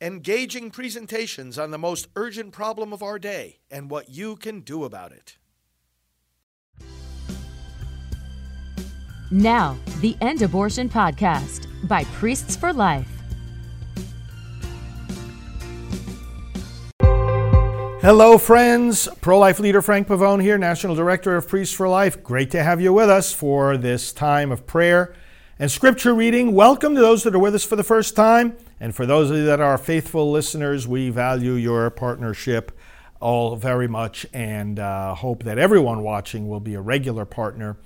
engaging presentations on the most urgent problem of our day and what you can do about it. Now, the End Abortion Podcast by Priests for Life. Hello, friends. Pro life leader Frank Pavone here, National Director of Priests for Life. Great to have you with us for this time of prayer and scripture reading. Welcome to those that are with us for the first time. And for those of you that are faithful listeners, we value your partnership all very much and uh, hope that everyone watching will be a regular partner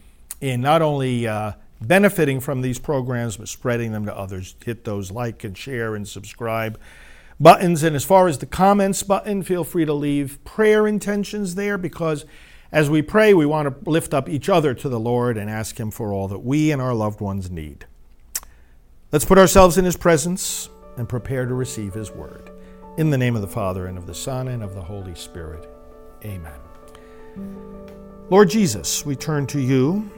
in not only uh, benefiting from these programs, but spreading them to others. Hit those like and share and subscribe buttons. And as far as the comments button, feel free to leave prayer intentions there because as we pray, we want to lift up each other to the Lord and ask Him for all that we and our loved ones need. Let's put ourselves in His presence and prepare to receive His word. In the name of the Father, and of the Son, and of the Holy Spirit. Amen. Lord Jesus, we turn to you.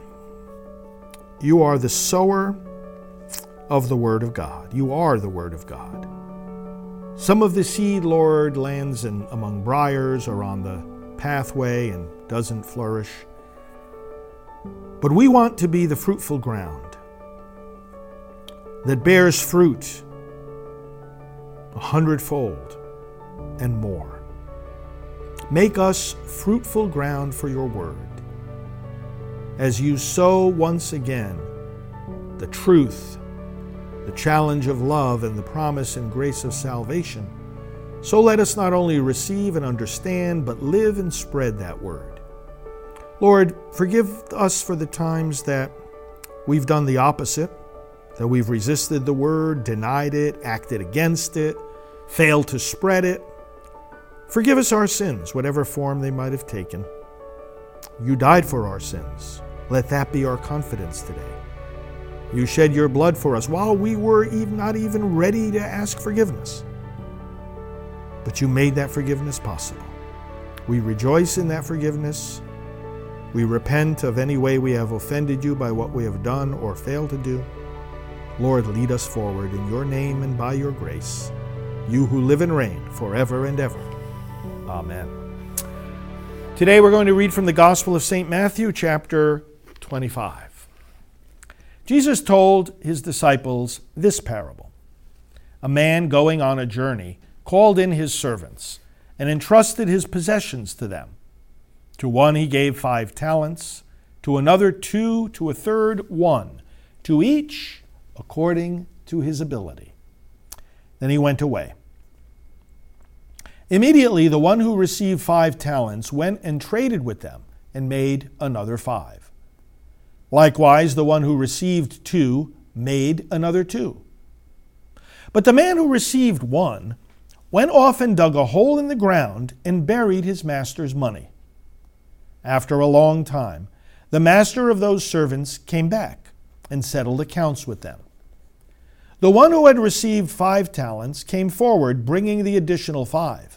You are the sower of the Word of God. You are the Word of God. Some of the seed, Lord, lands in, among briars or on the pathway and doesn't flourish. But we want to be the fruitful ground that bears fruit a hundredfold and more. Make us fruitful ground for your word as you sow once again the truth the challenge of love and the promise and grace of salvation. So let us not only receive and understand, but live and spread that word. Lord, forgive us for the times that we've done the opposite, that we've resisted the word, denied it, acted against it, failed to spread it. Forgive us our sins, whatever form they might have taken. You died for our sins. Let that be our confidence today. You shed your blood for us while we were even not even ready to ask forgiveness. But you made that forgiveness possible. We rejoice in that forgiveness. We repent of any way we have offended you by what we have done or failed to do. Lord, lead us forward in your name and by your grace, you who live and reign forever and ever. Amen. Today we're going to read from the Gospel of St. Matthew, chapter 25. Jesus told his disciples this parable A man going on a journey called in his servants and entrusted his possessions to them. To one he gave five talents, to another two, to a third one, to each according to his ability. Then he went away. Immediately, the one who received five talents went and traded with them and made another five. Likewise, the one who received two made another two. But the man who received one went off and dug a hole in the ground and buried his master's money. After a long time, the master of those servants came back and settled accounts with them. The one who had received five talents came forward, bringing the additional five.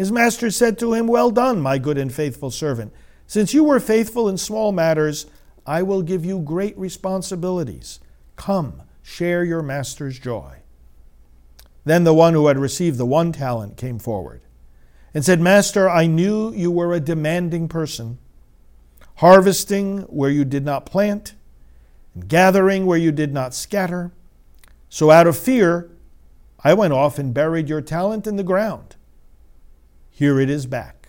His master said to him, Well done, my good and faithful servant. Since you were faithful in small matters, I will give you great responsibilities. Come, share your master's joy. Then the one who had received the one talent came forward and said, Master, I knew you were a demanding person, harvesting where you did not plant, and gathering where you did not scatter. So out of fear, I went off and buried your talent in the ground. Here it is back.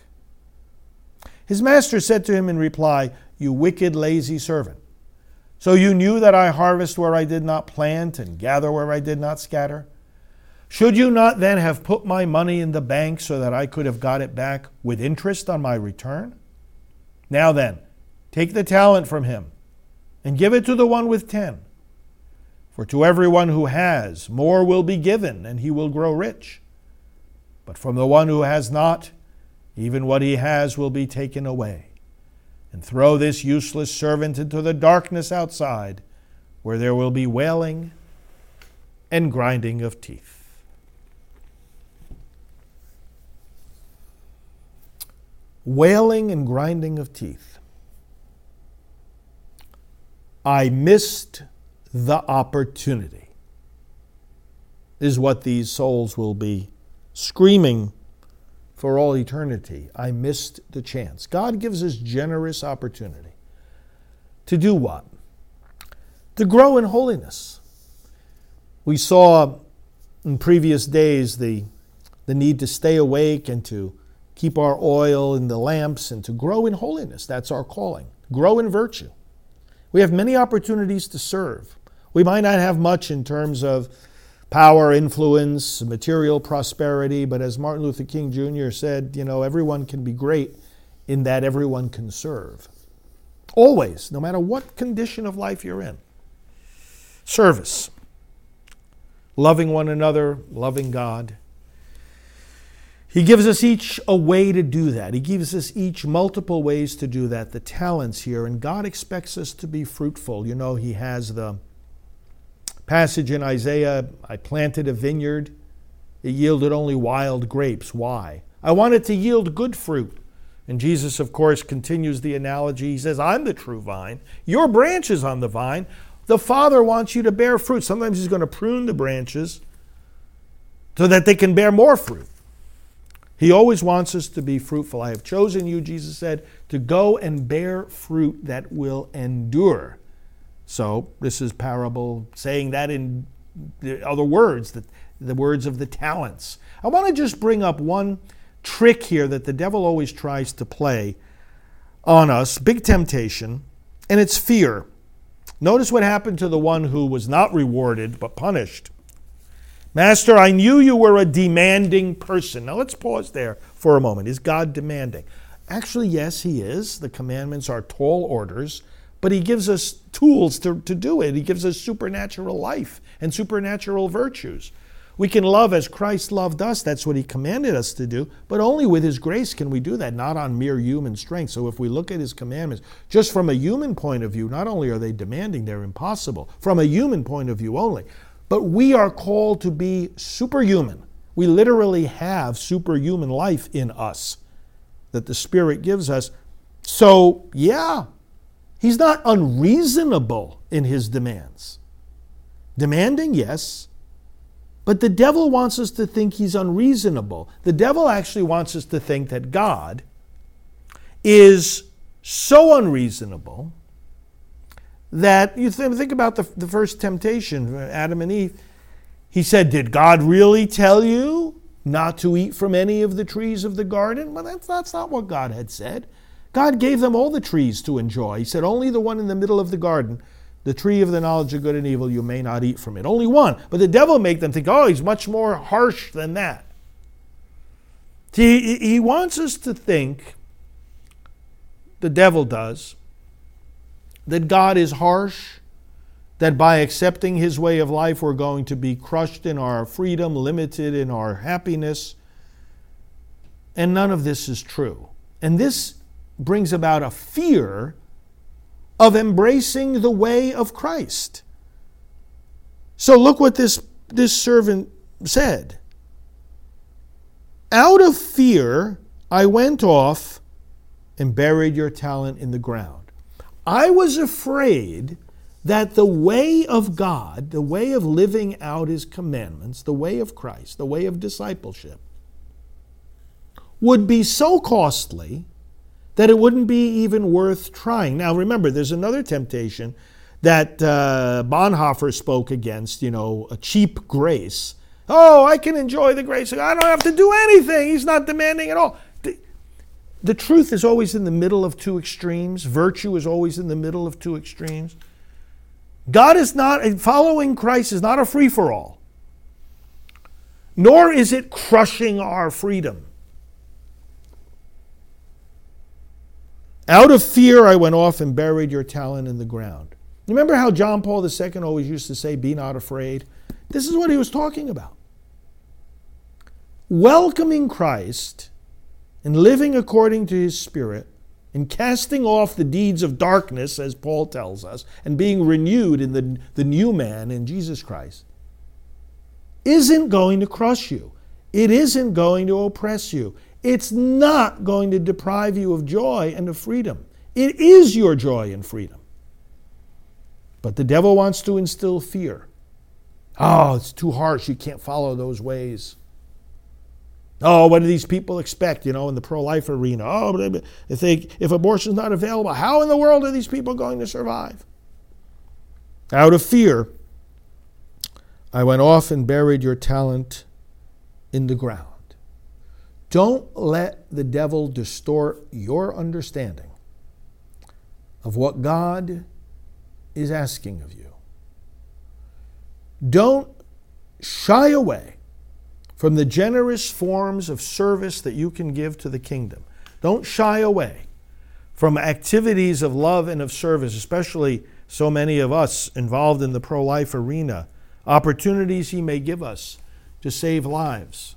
His master said to him in reply, You wicked, lazy servant. So you knew that I harvest where I did not plant and gather where I did not scatter? Should you not then have put my money in the bank so that I could have got it back with interest on my return? Now then, take the talent from him and give it to the one with ten. For to everyone who has, more will be given, and he will grow rich. But from the one who has not, even what he has will be taken away. And throw this useless servant into the darkness outside, where there will be wailing and grinding of teeth. Wailing and grinding of teeth. I missed the opportunity, is what these souls will be screaming for all eternity. I missed the chance. God gives us generous opportunity to do what? To grow in holiness. We saw in previous days the, the need to stay awake and to keep our oil in the lamps and to grow in holiness. That's our calling. Grow in virtue. We have many opportunities to serve. We might not have much in terms of power, influence, material prosperity. But as Martin Luther King Jr. said, you know, everyone can be great in that everyone can serve. Always, no matter what condition of life you're in. Service. Loving one another, loving God. He gives us each a way to do that. He gives us each multiple ways to do that, the talents here. And God expects us to be fruitful. You know, He has the passage in Isaiah I planted a vineyard, it yielded only wild grapes. Why? I want it to yield good fruit. And Jesus, of course, continues the analogy. He says, I'm the true vine, you're branches on the vine. The Father wants you to bear fruit. Sometimes He's going to prune the branches so that they can bear more fruit. He always wants us to be fruitful. I have chosen you, Jesus said, to go and bear fruit that will endure. So this is parable saying that in other words, the, the words of the talents. I want to just bring up one trick here that the devil always tries to play on us, big temptation, and it's fear. Notice what happened to the one who was not rewarded but punished. Master, I knew you were a demanding person. Now let's pause there for a moment. Is God demanding? Actually, yes, He is. The commandments are tall orders, but he gives us tools to, to do it. He gives us supernatural life and supernatural virtues. We can love as Christ loved us. That's what he commanded us to do. But only with his grace can we do that, not on mere human strength. So if we look at his commandments, just from a human point of view, not only are they demanding, they're impossible. From a human point of view only. But we are called to be superhuman. We literally have superhuman life in us that the Spirit gives us. So, yeah, He's not unreasonable in his demands. Demanding, yes, but the devil wants us to think he's unreasonable. The devil actually wants us to think that God is so unreasonable that you think about the, the first temptation, Adam and Eve. He said, Did God really tell you not to eat from any of the trees of the garden? Well, that's, that's not what God had said. God gave them all the trees to enjoy. He said, Only the one in the middle of the garden, the tree of the knowledge of good and evil, you may not eat from it. Only one. But the devil make them think, oh, he's much more harsh than that. See, he wants us to think, the devil does, that God is harsh, that by accepting his way of life, we're going to be crushed in our freedom, limited in our happiness. And none of this is true. And this brings about a fear of embracing the way of Christ. So look what this, this servant said. Out of fear, I went off and buried your talent in the ground. I was afraid that the way of God, the way of living out his commandments, the way of Christ, the way of discipleship, would be so costly that it wouldn't be even worth trying. Now, remember, there's another temptation that uh, Bonhoeffer spoke against, you know, a cheap grace. Oh, I can enjoy the grace. I don't have to do anything. He's not demanding at all. The, the truth is always in the middle of two extremes. Virtue is always in the middle of two extremes. God is not, following Christ is not a free for all, nor is it crushing our freedom. Out of fear, I went off and buried your talent in the ground. Remember how John Paul II always used to say, Be not afraid? This is what he was talking about. Welcoming Christ and living according to his Spirit, and casting off the deeds of darkness, as Paul tells us, and being renewed in the, the new man in Jesus Christ, isn't going to crush you. It isn't going to oppress you. It's not going to deprive you of joy and of freedom. It is your joy and freedom. But the devil wants to instill fear. Oh, it's too harsh. You can't follow those ways. Oh, what do these people expect, you know, in the pro life arena? Oh, if, they, if abortion's not available, how in the world are these people going to survive? Out of fear, I went off and buried your talent in the ground. Don't let the devil distort your understanding of what God is asking of you. Don't shy away from the generous forms of service that you can give to the kingdom. Don't shy away from activities of love and of service, especially so many of us involved in the pro life arena, opportunities He may give us to save lives.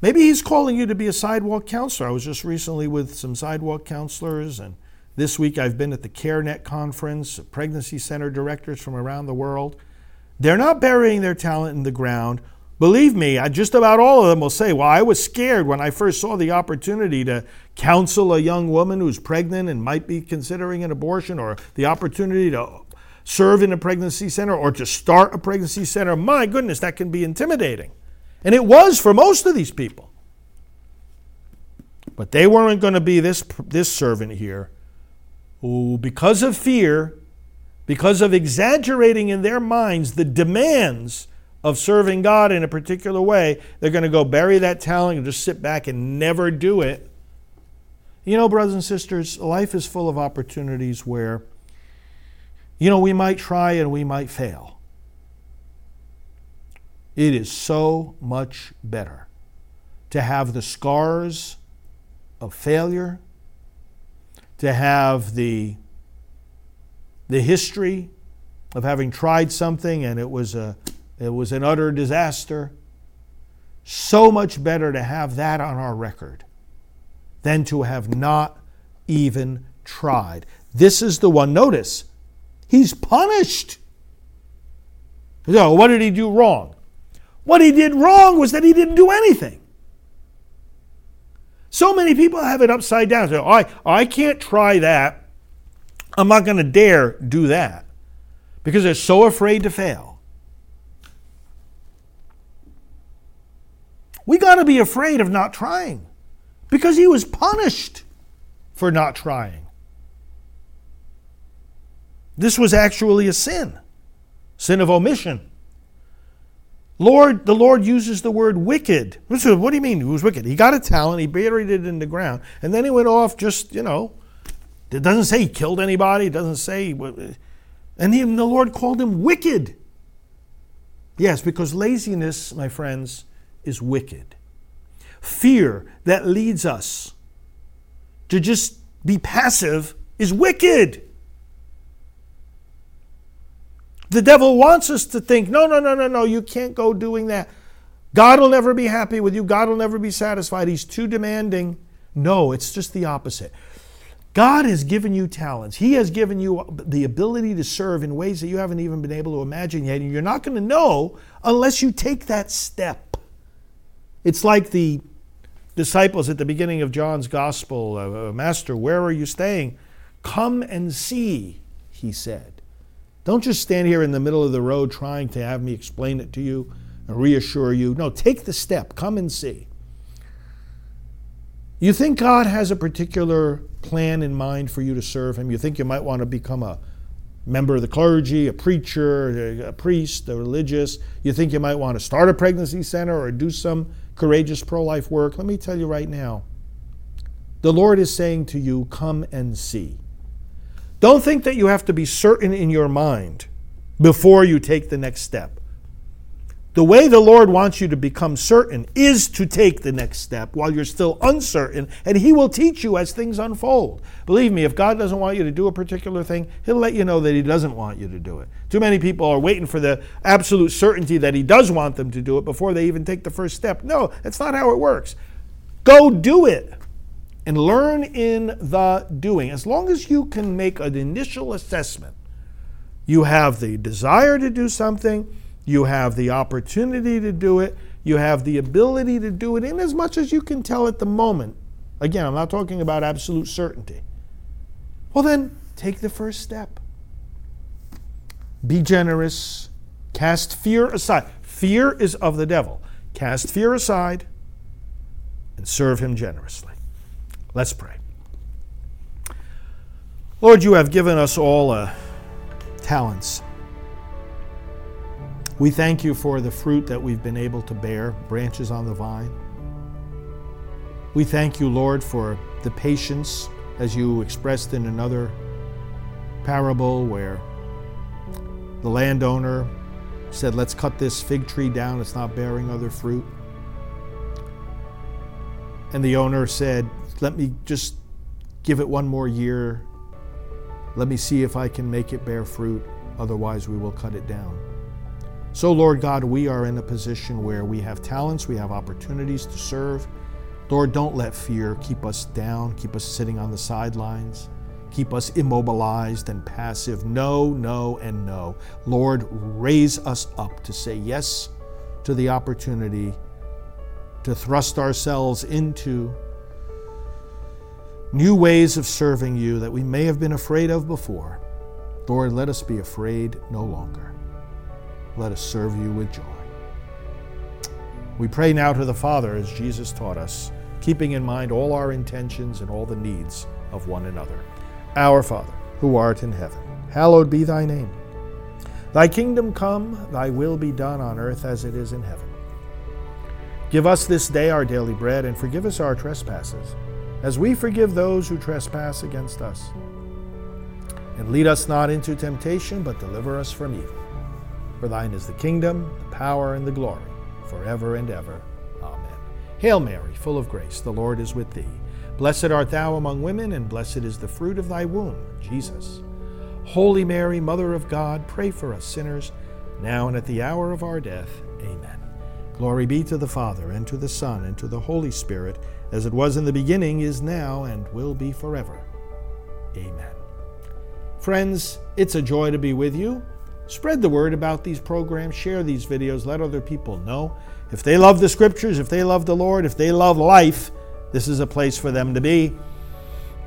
Maybe He's calling you to be a sidewalk counselor. I was just recently with some sidewalk counselors, and this week I've been at the CareNet conference, pregnancy center directors from around the world. They're not burying their talent in the ground Believe me, I, just about all of them will say, Well, I was scared when I first saw the opportunity to counsel a young woman who's pregnant and might be considering an abortion, or the opportunity to serve in a pregnancy center or to start a pregnancy center. My goodness, that can be intimidating. And it was for most of these people. But they weren't going to be this, this servant here who, because of fear, because of exaggerating in their minds the demands of serving God in a particular way, they're going to go bury that talent and just sit back and never do it. You know, brothers and sisters, life is full of opportunities where, you know, we might try and we might fail. It is so much better to have the scars of failure, to have the, the history of having tried something and it was a it was an utter disaster. So much better to have that on our record than to have not even tried. This is the one. Notice, he's punished. So, what did he do wrong? What he did wrong was that he didn't do anything. So many people have it upside down. So, I, I can't try that. I'm not going to dare do that because they're so afraid to fail. We got to be afraid of not trying because he was punished for not trying. This was actually a sin, sin of omission. Lord, the Lord uses the word wicked. What do you mean he was wicked? He got a talent, he buried it in the ground, and then he went off just, you know, it doesn't say he killed anybody, it doesn't say, and even the Lord called him wicked. Yes, because laziness, my friends, is wicked. Fear that leads us to just be passive is wicked. The devil wants us to think, no, no, no, no, no, you can't go doing that. God will never be happy with you. God will never be satisfied. He's too demanding. No, it's just the opposite. God has given you talents. He has given you the ability to serve in ways that you haven't even been able to imagine yet. And you're not going to know unless you take that step. It's like the disciples at the beginning of John's gospel uh, Master, where are you staying? Come and see, he said. Don't just stand here in the middle of the road trying to have me explain it to you and reassure you. No, take the step. Come and see. You think God has a particular plan in mind for you to serve Him? You think you might want to become a member of the clergy, a preacher, a priest, a religious? You think you might want to start a pregnancy center or do some courageous pro life work, let me tell you right now the Lord is saying to you, Come and see. Don't think that you have to be certain in your mind before you take the next step. The way the Lord wants you to become certain is to take the next step while you're still uncertain, and He will teach you as things unfold. Believe me, if God doesn't want you to do a particular thing, He'll let you know that He doesn't want you to do it. Too many people are waiting for the absolute certainty that He does want them to do it before they even take the first step. No, that's not how it works. Go do it. And learn in the doing. As long as you can make an initial assessment, you have the desire to do something, you have the opportunity to do it, you have the ability to do it in as much as you can tell at the moment. Again, I'm not talking about absolute certainty. Well, then take the first step. Be generous. Cast fear aside. Fear is of the devil. Cast fear aside and serve him generously. Let's pray. Lord, you have given us all uh, talents. We thank you for the fruit that we've been able to bear, branches on the vine. We thank you, Lord, for the patience as you expressed in another parable where the landowner said, Let's cut this fig tree down, it's not bearing other fruit. And the owner said, Let me just give it one more year. Let me see if I can make it bear fruit. Otherwise, we will cut it down. So, Lord God, we are in a position where we have talents, we have opportunities to serve. Lord, don't let fear keep us down, keep us sitting on the sidelines, keep us immobilized and passive. No, no, and no. Lord, raise us up to say yes to the opportunity to thrust ourselves into new ways of serving you that we may have been afraid of before. Lord, let us be afraid no longer. Let us serve you with joy. We pray now to the Father as Jesus taught us, keeping in mind all our intentions and all the needs of one another. Our Father, who art in heaven, hallowed be thy name. Thy kingdom come, thy will be done on earth as it is in heaven. Give us this day our daily bread, and forgive us our trespasses, as we forgive those who trespass against us. And lead us not into temptation, but deliver us from evil. For thine is the kingdom, the power, and the glory, forever and ever. Amen. Hail Mary, full of grace, the Lord is with thee. Blessed art thou among women, and blessed is the fruit of thy womb, Jesus. Holy Mary, Mother of God, pray for us sinners, now and at the hour of our death. Amen. Glory be to the Father, and to the Son, and to the Holy Spirit, as it was in the beginning, is now, and will be forever. Amen. Friends, it's a joy to be with you. Spread the word about these programs, share these videos, let other people know. If they love the scriptures, if they love the Lord, if they love life, this is a place for them to be.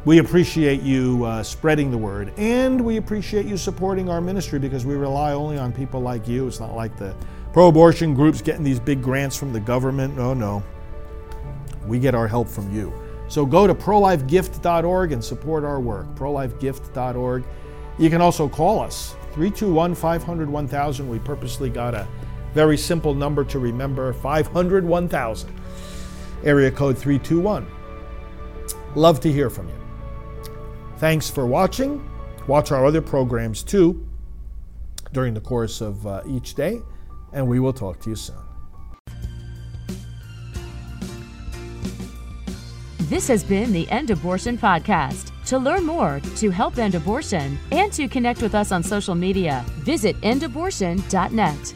We appreciate you uh, spreading the word, and we appreciate you supporting our ministry because we rely only on people like you. It's not like the pro abortion groups getting these big grants from the government. No, no. We get our help from you. So go to prolifegift.org and support our work. prolifegift.org. You can also call us 321 500 1000. We purposely got a very simple number to remember 500 1000. Area code 321. Love to hear from you. Thanks for watching. Watch our other programs too during the course of uh, each day and we will talk to you soon. This has been the End Abortion Podcast. To learn more, to help end abortion, and to connect with us on social media, visit endabortion.net.